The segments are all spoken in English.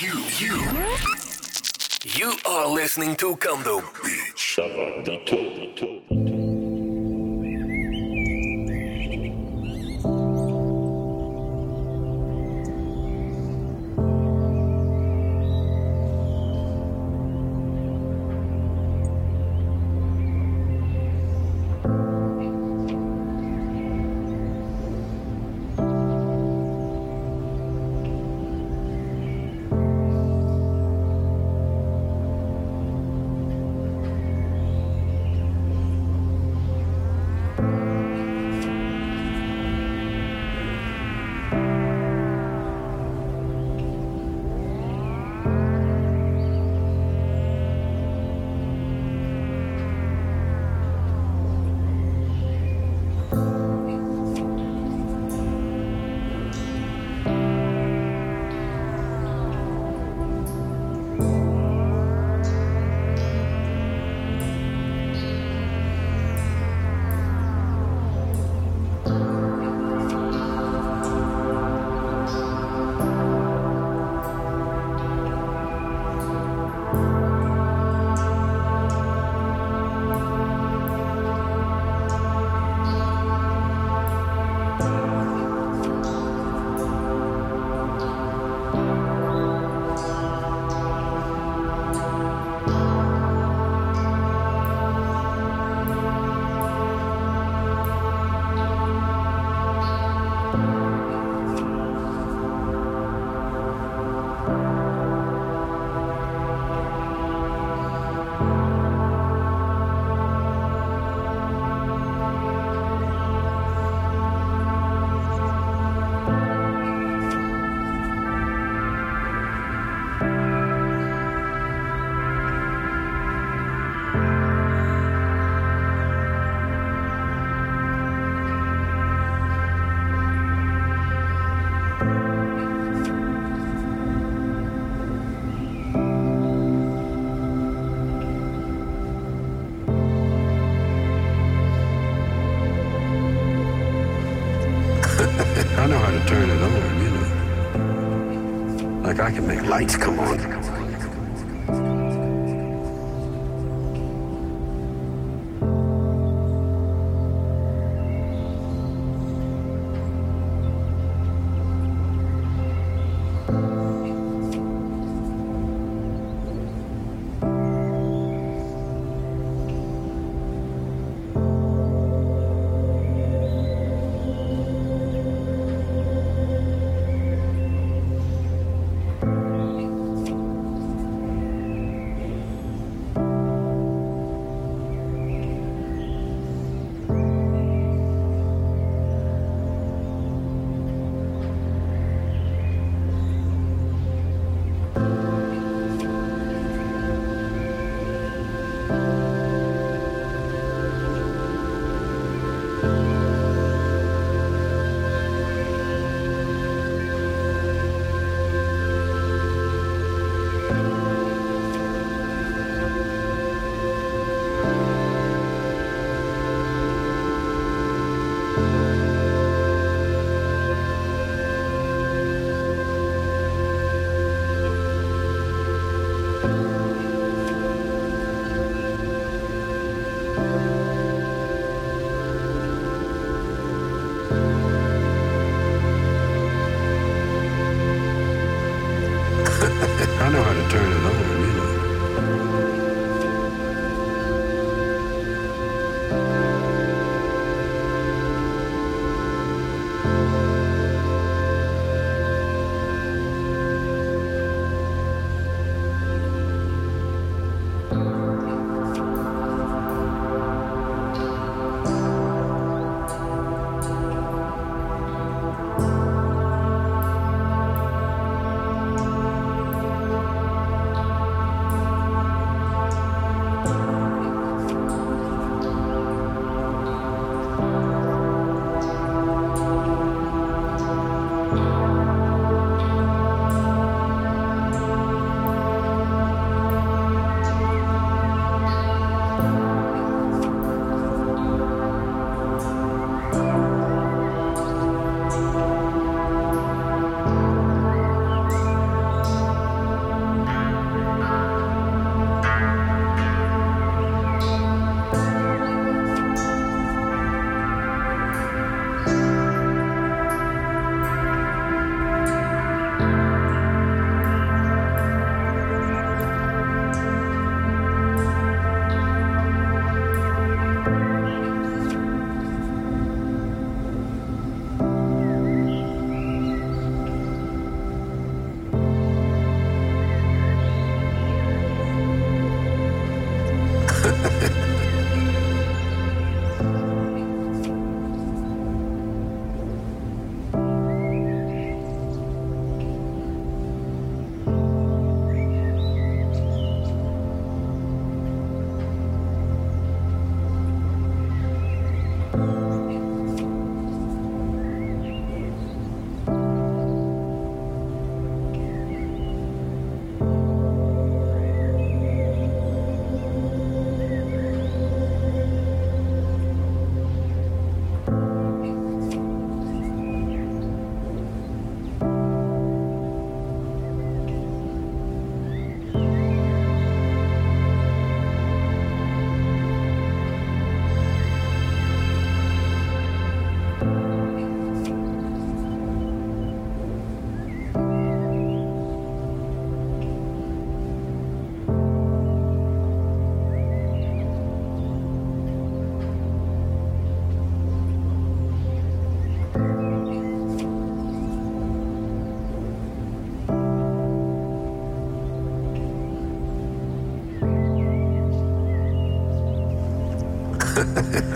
You, you, you are listening to Kondo Beach. Lights come on.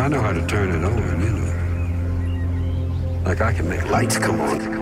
I know how to turn it on, you know. Like I can make lights come on.